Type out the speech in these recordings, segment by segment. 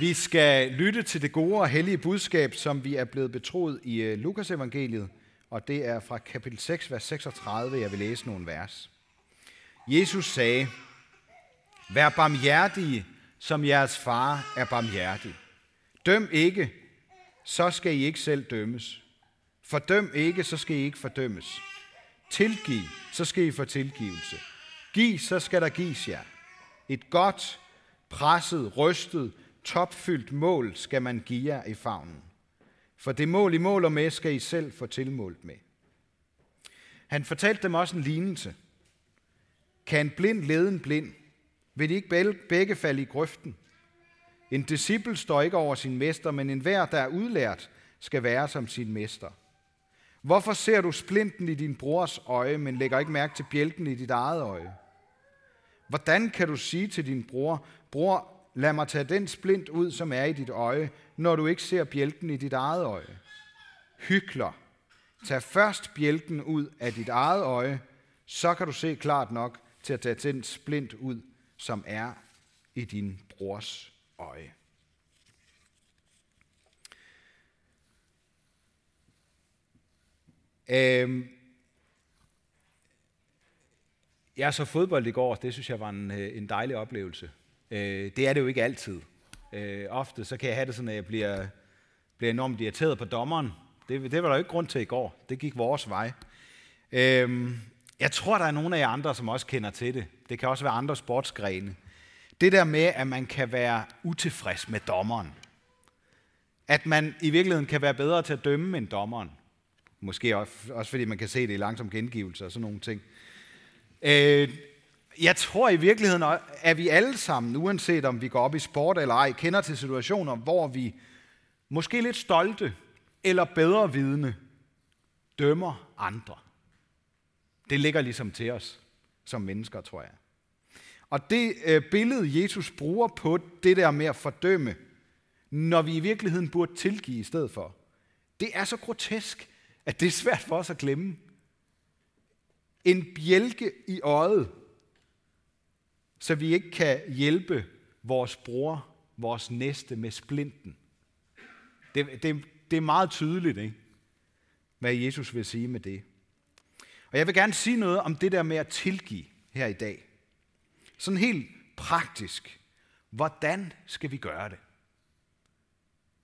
Vi skal lytte til det gode og hellige budskab, som vi er blevet betroet i øh, Lukas evangeliet, og det er fra kapitel 6, vers 36, jeg vil læse nogle vers. Jesus sagde, Vær barmhjertige, som jeres far er barmhjertig. Døm ikke, så skal I ikke selv dømmes. Fordøm ikke, så skal I ikke fordømmes. Tilgiv, så skal I få tilgivelse. Giv, så skal der gives jer. Et godt, presset, rystet, topfyldt mål skal man give jer i favnen. For det mål, I måler med, skal I selv få tilmålt med. Han fortalte dem også en lignelse. Kan en blind lede en blind? Vil de ikke begge falde i grøften? En disciple står ikke over sin mester, men enhver, der er udlært, skal være som sin mester. Hvorfor ser du splinten i din brors øje, men lægger ikke mærke til bjælken i dit eget øje? Hvordan kan du sige til din bror, bror, lad mig tage den splint ud, som er i dit øje, når du ikke ser bjælken i dit eget øje? Hykler. Tag først bjælken ud af dit eget øje, så kan du se klart nok til at tage den splint ud, som er i din brors øje. Øhm, jeg så fodbold i går, det synes jeg var en, øh, en dejlig oplevelse. Øh, det er det jo ikke altid. Øh, ofte så kan jeg have det sådan, at jeg bliver, bliver enormt irriteret på dommeren. Det, det var der jo ikke grund til i går. Det gik vores vej. Øh, jeg tror, der er nogle af jer andre, som også kender til det. Det kan også være andre sportsgrene. Det der med, at man kan være utilfreds med dommeren. At man i virkeligheden kan være bedre til at dømme end dommeren. Måske også fordi man kan se det i langsom gengivelse og sådan nogle ting. Øh, jeg tror i virkeligheden, at vi alle sammen, uanset om vi går op i sport eller ej, kender til situationer, hvor vi måske lidt stolte eller bedre vidne dømmer andre. Det ligger ligesom til os som mennesker, tror jeg. Og det øh, billede, Jesus bruger på det der med at fordømme, når vi i virkeligheden burde tilgive i stedet for, det er så grotesk, at det er svært for os at glemme. En bjælke i øjet, så vi ikke kan hjælpe vores bror, vores næste med splinten. Det, det, det er meget tydeligt, ikke? hvad Jesus vil sige med det. Og jeg vil gerne sige noget om det der med at tilgive her i dag. Sådan helt praktisk. Hvordan skal vi gøre det?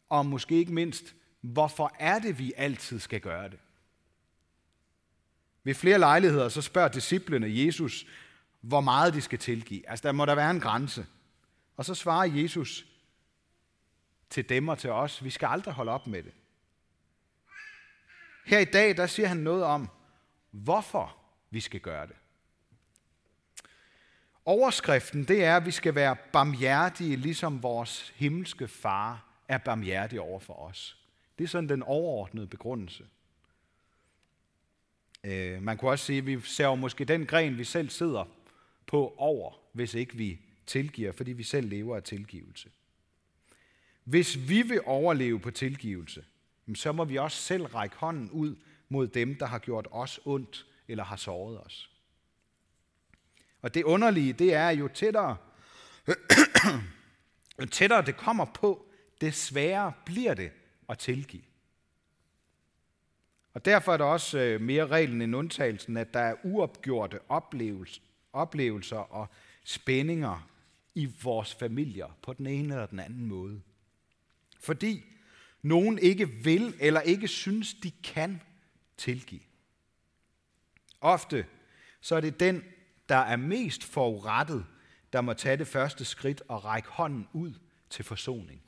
Og måske ikke mindst, hvorfor er det, vi altid skal gøre det? Ved flere lejligheder så spørger disciplene Jesus, hvor meget de skal tilgive. Altså der må der være en grænse. Og så svarer Jesus til dem og til os, vi skal aldrig holde op med det. Her i dag, der siger han noget om, hvorfor vi skal gøre det. Overskriften, det er, at vi skal være barmhjertige, ligesom vores himmelske far er barmhjertig over for os. Det er sådan den overordnede begrundelse. Øh, man kunne også sige, at vi ser måske den gren, vi selv sidder på over, hvis ikke vi tilgiver, fordi vi selv lever af tilgivelse. Hvis vi vil overleve på tilgivelse, så må vi også selv række hånden ud mod dem, der har gjort os ondt eller har såret os. Og det underlige, det er jo tættere, jo tættere det kommer på, det sværere bliver det at tilgive. Og derfor er der også øh, mere reglen end undtagelsen, at der er uopgjorte oplevelser oplevelser og spændinger i vores familier på den ene eller den anden måde. Fordi nogen ikke vil eller ikke synes, de kan tilgive. Ofte så er det den, der er mest forurettet, der må tage det første skridt og række hånden ud til forsoning.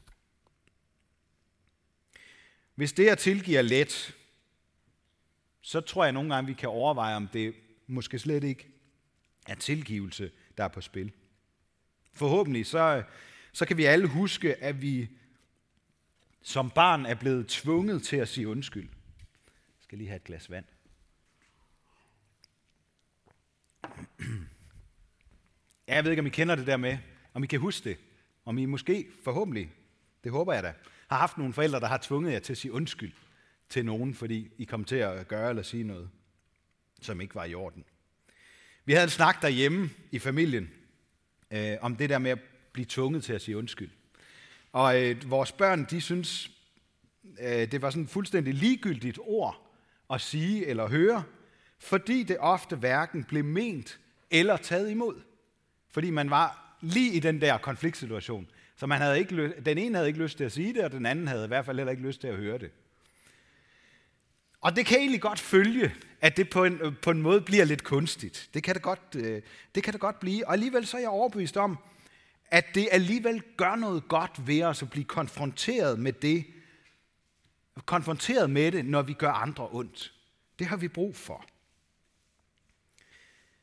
Hvis det at tilgive er let, så tror jeg nogle gange, vi kan overveje, om det måske slet ikke er tilgivelse, der er på spil. Forhåbentlig så, så kan vi alle huske, at vi som barn er blevet tvunget til at sige undskyld. Jeg skal lige have et glas vand. Jeg ved ikke, om I kender det der med, om I kan huske det. Om I måske, forhåbentlig, det håber jeg da, har haft nogle forældre, der har tvunget jer til at sige undskyld til nogen, fordi I kom til at gøre eller sige noget, som ikke var i orden. Vi havde en snak derhjemme i familien øh, om det der med at blive tvunget til at sige undskyld. Og øh, vores børn, de synes, øh, det var sådan et fuldstændig ligegyldigt ord at sige eller høre, fordi det ofte hverken blev ment eller taget imod. Fordi man var lige i den der konfliktsituation. Så man havde ikke, den ene havde ikke lyst til at sige det, og den anden havde i hvert fald heller ikke lyst til at høre det. Og det kan egentlig godt følge, at det på en, på en måde bliver lidt kunstigt. Det kan det, godt, øh, det kan det godt blive. Og alligevel så er jeg overbevist om, at det alligevel gør noget godt ved os at blive konfronteret med det, konfronteret med det, når vi gør andre ondt. Det har vi brug for.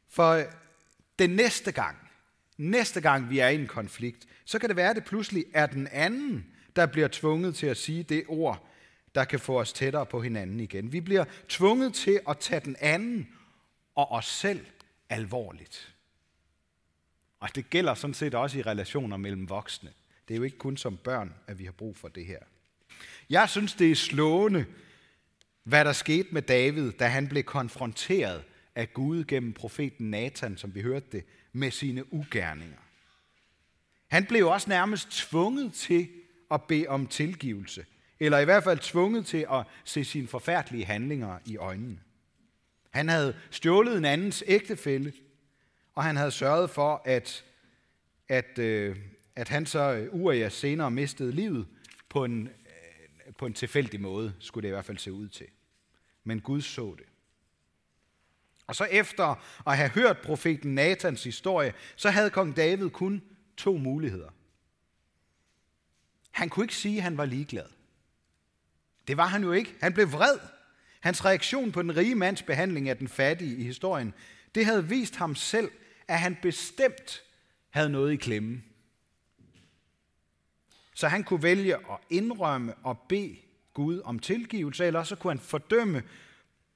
For øh, den næste gang, næste gang vi er i en konflikt, så kan det være, at det pludselig er den anden, der bliver tvunget til at sige det ord, der kan få os tættere på hinanden igen. Vi bliver tvunget til at tage den anden og os selv alvorligt. Og det gælder sådan set også i relationer mellem voksne. Det er jo ikke kun som børn, at vi har brug for det her. Jeg synes, det er slående, hvad der skete med David, da han blev konfronteret af Gud gennem profeten Nathan, som vi hørte det, med sine ugerninger. Han blev også nærmest tvunget til at bede om tilgivelse, eller i hvert fald tvunget til at se sine forfærdelige handlinger i øjnene. Han havde stjålet en andens ægtefælle, og han havde sørget for, at, at, øh, at han så øh, uger senere mistede livet på en, øh, på en tilfældig måde, skulle det i hvert fald se ud til. Men Gud så det. Og så efter at have hørt profeten Natans historie, så havde kong David kun to muligheder. Han kunne ikke sige, at han var ligeglad. Det var han jo ikke. Han blev vred. Hans reaktion på den rige mands behandling af den fattige i historien, det havde vist ham selv, at han bestemt havde noget i klemme. Så han kunne vælge at indrømme og bede Gud om tilgivelse, eller så kunne han fordømme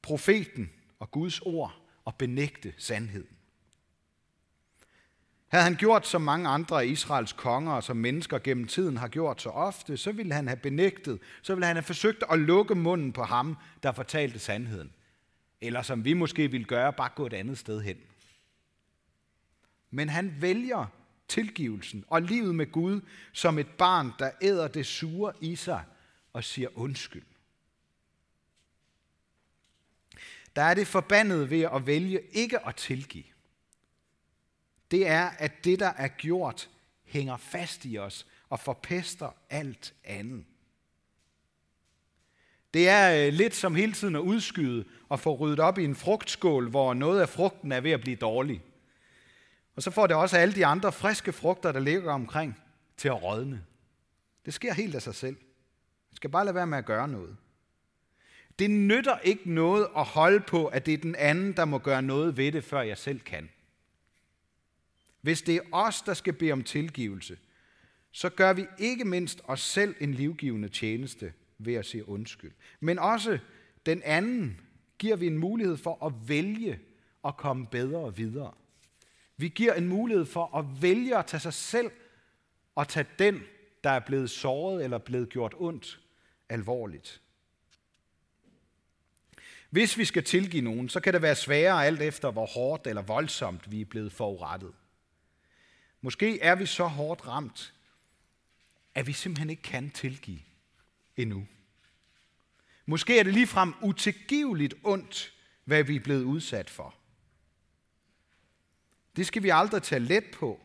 profeten og Guds ord og benægte sandheden. Havde han gjort som mange andre af Israels konger, og som mennesker gennem tiden har gjort så ofte, så ville han have benægtet, så ville han have forsøgt at lukke munden på ham, der fortalte sandheden. Eller som vi måske ville gøre, bare gå et andet sted hen. Men han vælger tilgivelsen og livet med Gud som et barn, der æder det sure i sig og siger undskyld. Der er det forbandet ved at vælge ikke at tilgive. Det er, at det, der er gjort, hænger fast i os og forpester alt andet. Det er øh, lidt som hele tiden at udskyde og få ryddet op i en frugtskål, hvor noget af frugten er ved at blive dårlig. Og så får det også alle de andre friske frugter, der ligger omkring, til at rådne. Det sker helt af sig selv. Man skal bare lade være med at gøre noget. Det nytter ikke noget at holde på, at det er den anden, der må gøre noget ved det, før jeg selv kan. Hvis det er os, der skal bede om tilgivelse, så gør vi ikke mindst os selv en livgivende tjeneste ved at sige undskyld. Men også den anden giver vi en mulighed for at vælge at komme bedre videre. Vi giver en mulighed for at vælge at tage sig selv og tage den, der er blevet såret eller blevet gjort ondt, alvorligt. Hvis vi skal tilgive nogen, så kan det være sværere alt efter, hvor hårdt eller voldsomt vi er blevet forurettet. Måske er vi så hårdt ramt, at vi simpelthen ikke kan tilgive endnu. Måske er det ligefrem utilgiveligt ondt, hvad vi er blevet udsat for. Det skal vi aldrig tage let på,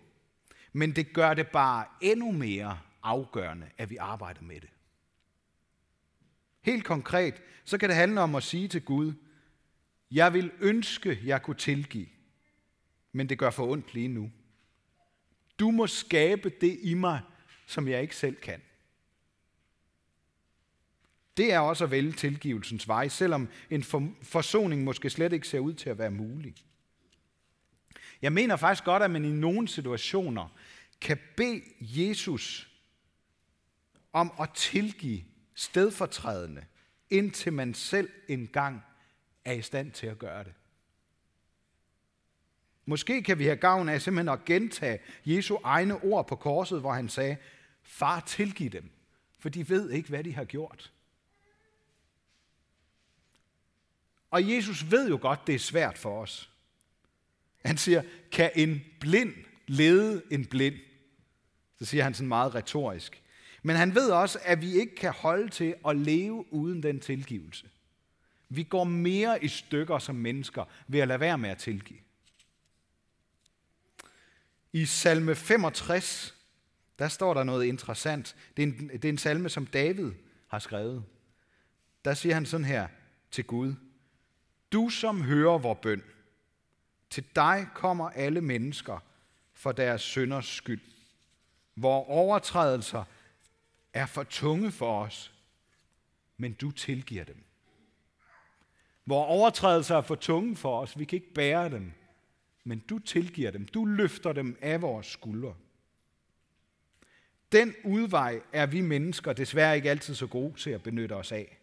men det gør det bare endnu mere afgørende, at vi arbejder med det. Helt konkret, så kan det handle om at sige til Gud, jeg vil ønske, jeg kunne tilgive, men det gør for ondt lige nu. Du må skabe det i mig, som jeg ikke selv kan. Det er også at vælge tilgivelsens vej, selvom en forsoning måske slet ikke ser ud til at være mulig. Jeg mener faktisk godt, at man i nogle situationer kan bede Jesus om at tilgive stedfortrædende, indtil man selv engang er i stand til at gøre det. Måske kan vi have gavn af simpelthen at gentage Jesu egne ord på korset, hvor han sagde, far tilgiv dem, for de ved ikke, hvad de har gjort. Og Jesus ved jo godt, det er svært for os. Han siger, kan en blind lede en blind? Så siger han sådan meget retorisk. Men han ved også, at vi ikke kan holde til at leve uden den tilgivelse. Vi går mere i stykker som mennesker ved at lade være med at tilgive. I salme 65, der står der noget interessant. Det er en, det er en salme, som David har skrevet. Der siger han sådan her til Gud. Du som hører vor bøn, til dig kommer alle mennesker for deres synders skyld. Vor overtrædelser er for tunge for os, men du tilgiver dem. Vor overtrædelser er for tunge for os, vi kan ikke bære dem, men du tilgiver dem. Du løfter dem af vores skuldre. Den udvej er vi mennesker desværre ikke altid så gode til at benytte os af.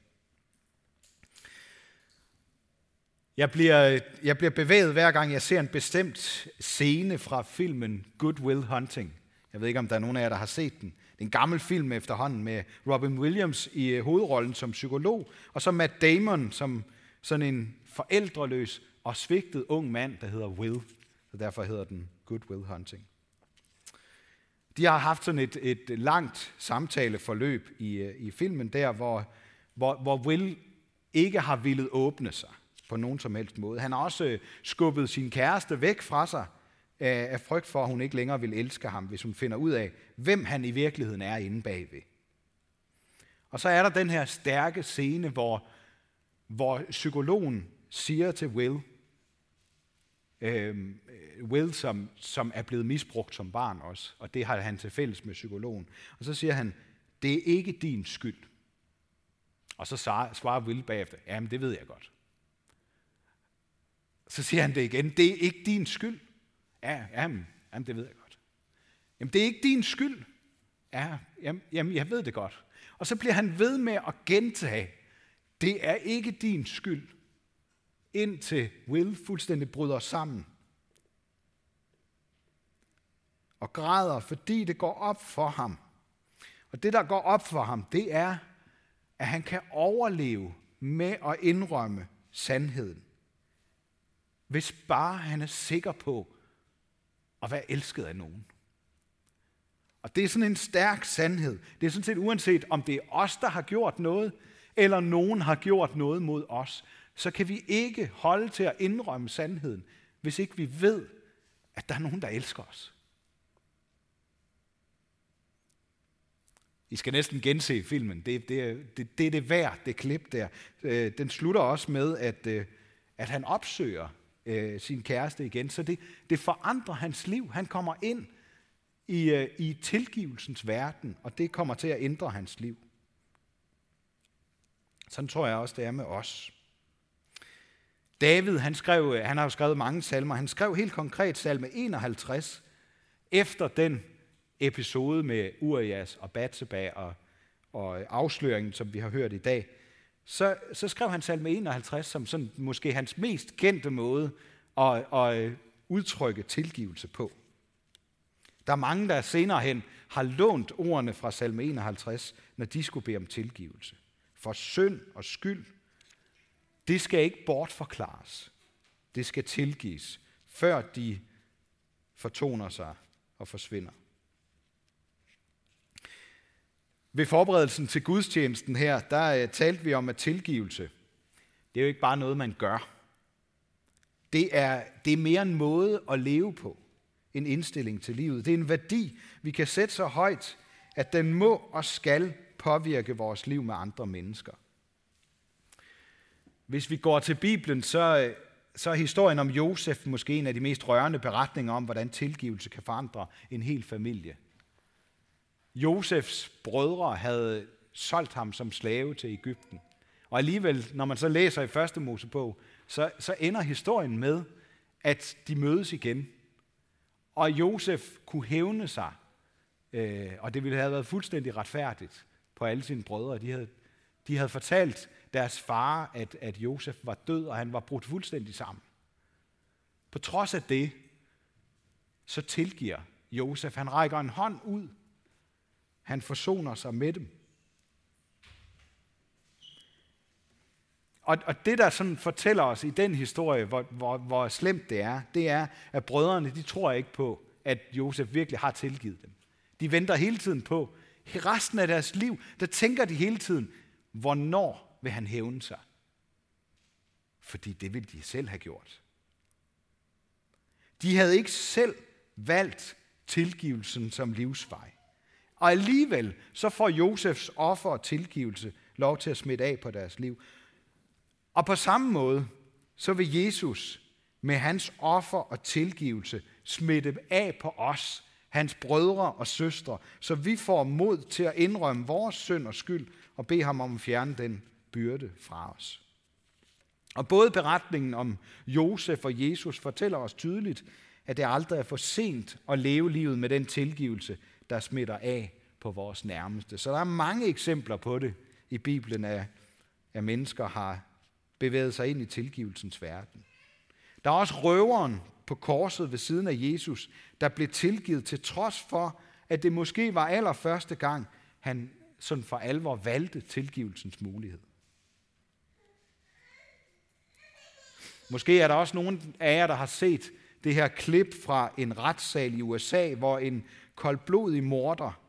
Jeg bliver, jeg bliver bevæget hver gang jeg ser en bestemt scene fra filmen Good Will Hunting. Jeg ved ikke, om der er nogen af jer, der har set den. Det er en gammel film efterhånden med Robin Williams i øh, hovedrollen som psykolog, og så Matt Damon som sådan en forældreløs og svigtet ung mand, der hedder Will. Så derfor hedder den Good Will Hunting. De har haft sådan et, et langt samtaleforløb i, øh, i filmen der, hvor, hvor, hvor Will ikke har villet åbne sig på nogen som helst måde. Han har også øh, skubbet sin kæreste væk fra sig af, af frygt for, at hun ikke længere vil elske ham, hvis hun finder ud af, hvem han i virkeligheden er inde bagved. Og så er der den her stærke scene, hvor, hvor psykologen siger til Will, øh, Will som, som er blevet misbrugt som barn også, og det har han til fælles med psykologen. Og så siger han, det er ikke din skyld. Og så svarer Will bagefter, jamen det ved jeg godt. Så siger han det igen, det er ikke din skyld. Ja, jamen, jamen det ved jeg godt. Jamen det er ikke din skyld. Ja, jamen, jamen jeg ved det godt. Og så bliver han ved med at gentage, det er ikke din skyld, indtil Will fuldstændig bryder sammen. Og græder, fordi det går op for ham. Og det, der går op for ham, det er, at han kan overleve med at indrømme sandheden. Hvis bare han er sikker på at være elsket af nogen. Og det er sådan en stærk sandhed. Det er sådan set uanset, om det er os, der har gjort noget, eller nogen har gjort noget mod os, så kan vi ikke holde til at indrømme sandheden, hvis ikke vi ved, at der er nogen, der elsker os. I skal næsten gense filmen. Det, det, det, det er det værd, det klip der. Øh, den slutter også med, at, øh, at han opsøger øh, sin kæreste igen. Så det, det forandrer hans liv. Han kommer ind i, i tilgivelsens verden, og det kommer til at ændre hans liv. Sådan tror jeg også, det er med os. David, han, skrev, øh, han har jo skrevet mange salmer. Han skrev helt konkret salme 51, efter den episode med Urias og Batseba og, og afsløringen, som vi har hørt i dag. Så, så skrev han salme 51 som sådan, måske hans mest kendte måde at, at øh, udtrykke tilgivelse på. Der er mange, der senere hen har lånt ordene fra salme 51, når de skulle bede om tilgivelse. For synd og skyld det skal ikke bortforklares. Det skal tilgives, før de fortoner sig og forsvinder. Ved forberedelsen til gudstjenesten her, der uh, talte vi om, at tilgivelse, det er jo ikke bare noget, man gør. Det er, det er mere en måde at leve på, en indstilling til livet. Det er en værdi, vi kan sætte så højt, at den må og skal påvirke vores liv med andre mennesker. Hvis vi går til Bibelen, så, så er historien om Josef måske en af de mest rørende beretninger om, hvordan tilgivelse kan forandre en hel familie. Josefs brødre havde solgt ham som slave til Ægypten. Og alligevel, når man så læser i første Mosebog, så, så ender historien med, at de mødes igen. Og Josef kunne hævne sig, øh, og det ville have været fuldstændig retfærdigt på alle sine brødre. De havde, de havde fortalt deres far, at, at Josef var død, og han var brudt fuldstændig sammen. På trods af det, så tilgiver Josef. Han rækker en hånd ud. Han forsoner sig med dem. Og, og det, der sådan fortæller os i den historie, hvor, hvor, hvor slemt det er, det er, at brødrene, de tror ikke på, at Josef virkelig har tilgivet dem. De venter hele tiden på, resten af deres liv, der tænker de hele tiden, hvornår vil han hævne sig? Fordi det ville de selv have gjort. De havde ikke selv valgt tilgivelsen som livsvej. Og alligevel så får Josefs offer og tilgivelse lov til at smitte af på deres liv. Og på samme måde, så vil Jesus med hans offer og tilgivelse smitte af på os, hans brødre og søstre, så vi får mod til at indrømme vores synd og skyld og bede ham om at fjerne den byrde fra os. Og både beretningen om Josef og Jesus fortæller os tydeligt, at det aldrig er for sent at leve livet med den tilgivelse, der smitter af på vores nærmeste. Så der er mange eksempler på det i Bibelen, at, at mennesker har bevæget sig ind i tilgivelsens verden. Der er også røveren på korset ved siden af Jesus, der blev tilgivet til trods for, at det måske var allerførste gang, han sådan for alvor valgte tilgivelsens mulighed. Måske er der også nogen af jer, der har set det her klip fra en retssal i USA, hvor en koldblodig morder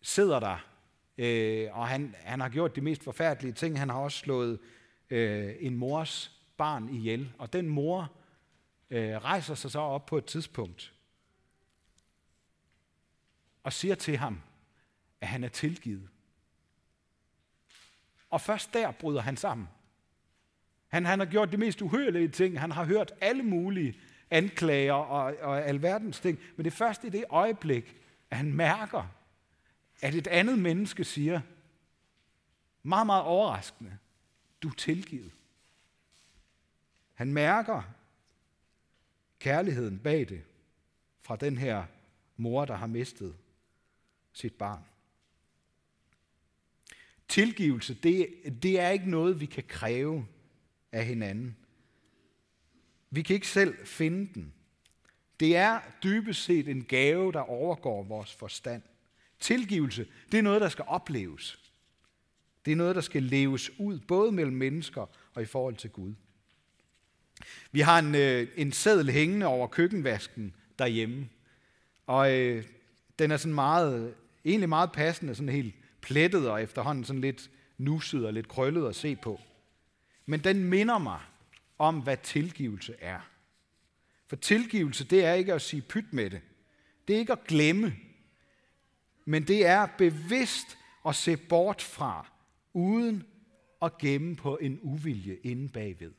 sidder der, øh, og han, han har gjort de mest forfærdelige ting. Han har også slået øh, en mors barn ihjel, og den mor øh, rejser sig så op på et tidspunkt og siger til ham, at han er tilgivet. Og først der bryder han sammen. Han, han har gjort de mest uhørlige ting. Han har hørt alle mulige anklager og, og alverdens ting. Men det er først i det øjeblik, at han mærker, at et andet menneske siger, meget, meget overraskende, du er tilgivet. Han mærker kærligheden bag det fra den her mor, der har mistet sit barn. Tilgivelse, det, det er ikke noget, vi kan kræve af hinanden. Vi kan ikke selv finde den. Det er dybest set en gave, der overgår vores forstand. Tilgivelse, det er noget, der skal opleves. Det er noget, der skal leves ud, både mellem mennesker og i forhold til Gud. Vi har en, øh, en seddel hængende over køkkenvasken derhjemme, og øh, den er sådan meget, egentlig meget passende, sådan helt plettet og efterhånden sådan lidt nusset og lidt krøllet at se på. Men den minder mig om, hvad tilgivelse er. For tilgivelse, det er ikke at sige pyt med det. Det er ikke at glemme. Men det er bevidst at se bort fra, uden at gemme på en uvilje inde bagved.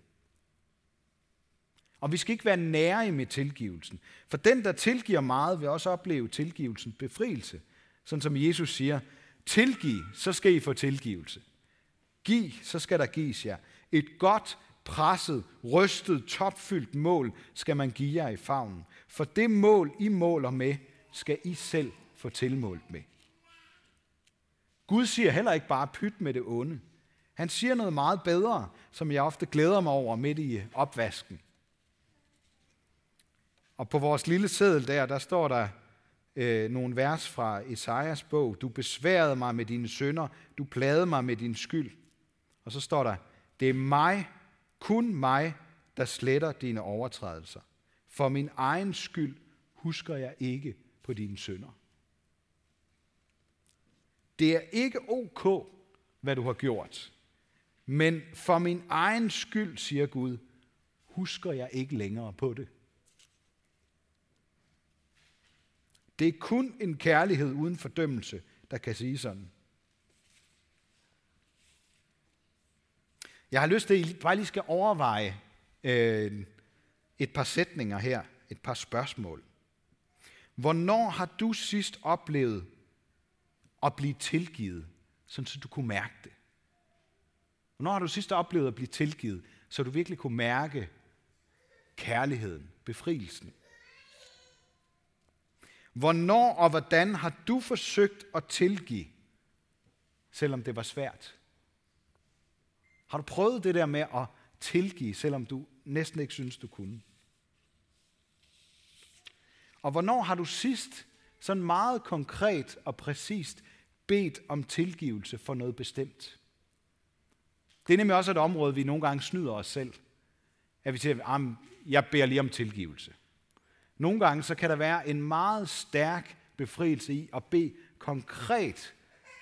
Og vi skal ikke være nære med tilgivelsen. For den, der tilgiver meget, vil også opleve tilgivelsens befrielse. Sådan som Jesus siger, tilgiv, så skal I få tilgivelse. Giv, så skal der gives jer. Et godt, presset, rystet, topfyldt mål skal man give jer i favnen. For det mål, I måler med, skal I selv få tilmålt med. Gud siger heller ikke bare pyt med det onde. Han siger noget meget bedre, som jeg ofte glæder mig over midt i opvasken. Og på vores lille seddel der, der står der øh, nogle vers fra Esajas bog. Du besværede mig med dine sønder, du plagede mig med din skyld. Og så står der, det er mig, kun mig, der sletter dine overtrædelser. For min egen skyld husker jeg ikke på dine sønder. Det er ikke ok, hvad du har gjort. Men for min egen skyld, siger Gud, husker jeg ikke længere på det. Det er kun en kærlighed uden fordømmelse, der kan sige sådan. Jeg har lyst til, at I bare lige skal overveje øh, et par sætninger her, et par spørgsmål. Hvornår har du sidst oplevet at blive tilgivet, sådan så du kunne mærke det? Hvornår har du sidst oplevet at blive tilgivet, så du virkelig kunne mærke kærligheden, befrielsen? Hvornår og hvordan har du forsøgt at tilgive, selvom det var svært? Har du prøvet det der med at tilgive, selvom du næsten ikke synes, du kunne? Og hvornår har du sidst sådan meget konkret og præcist bedt om tilgivelse for noget bestemt? Det er nemlig også et område, vi nogle gange snyder os selv. At vi siger, at jeg beder lige om tilgivelse. Nogle gange så kan der være en meget stærk befrielse i at bede konkret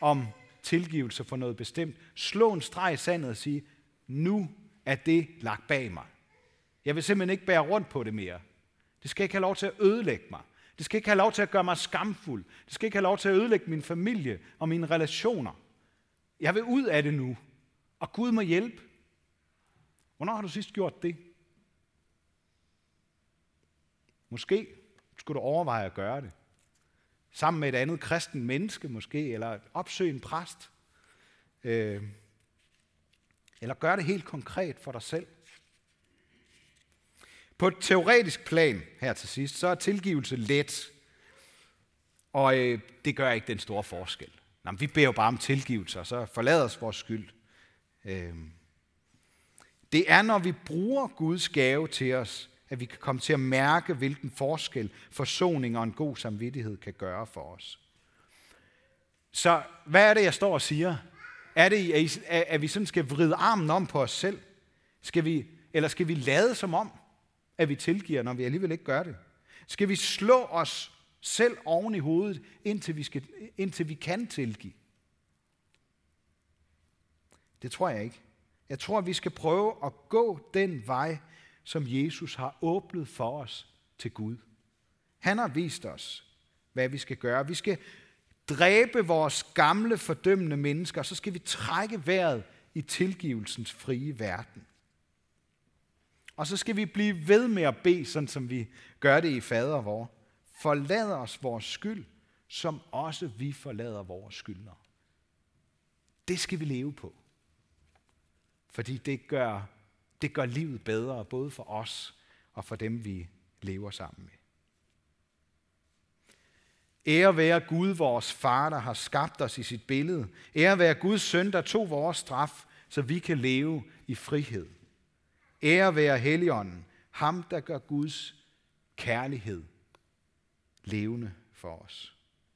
om tilgivelse for noget bestemt. Slå en streg i sandet og sige, nu er det lagt bag mig. Jeg vil simpelthen ikke bære rundt på det mere. Det skal ikke have lov til at ødelægge mig. Det skal ikke have lov til at gøre mig skamfuld. Det skal ikke have lov til at ødelægge min familie og mine relationer. Jeg vil ud af det nu, og Gud må hjælpe. Hvornår har du sidst gjort det? Måske skulle du overveje at gøre det. Sammen med et andet kristen menneske måske, eller opsøg en præst. Øh, eller gør det helt konkret for dig selv. På et teoretisk plan her til sidst, så er tilgivelse let. Og øh, det gør ikke den store forskel. Nå, vi beder jo bare om tilgivelse, og så forlader os vores skyld. Øh, det er, når vi bruger Guds gave til os, at vi kan komme til at mærke, hvilken forskel forsoning og en god samvittighed kan gøre for os. Så hvad er det, jeg står og siger? Er det, at vi sådan skal vride armen om på os selv? Skal vi, eller skal vi lade som om, at vi tilgiver, når vi alligevel ikke gør det? Skal vi slå os selv oven i hovedet, indtil vi, skal, indtil vi kan tilgive? Det tror jeg ikke. Jeg tror, at vi skal prøve at gå den vej, som Jesus har åbnet for os til Gud. Han har vist os, hvad vi skal gøre. Vi skal dræbe vores gamle fordømmende mennesker, så skal vi trække vejret i tilgivelsens frie verden. Og så skal vi blive ved med at bede, sådan som vi gør det i fader vor. Forlad os vores skyld, som også vi forlader vores skyldnere. Det skal vi leve på. Fordi det gør, det gør livet bedre, både for os og for dem, vi lever sammen med. Ære være Gud, vores far, der har skabt os i sit billede. Ære være Guds søn, der tog vores straf, så vi kan leve i frihed. Ære være Helligånden, ham der gør Guds kærlighed levende for os.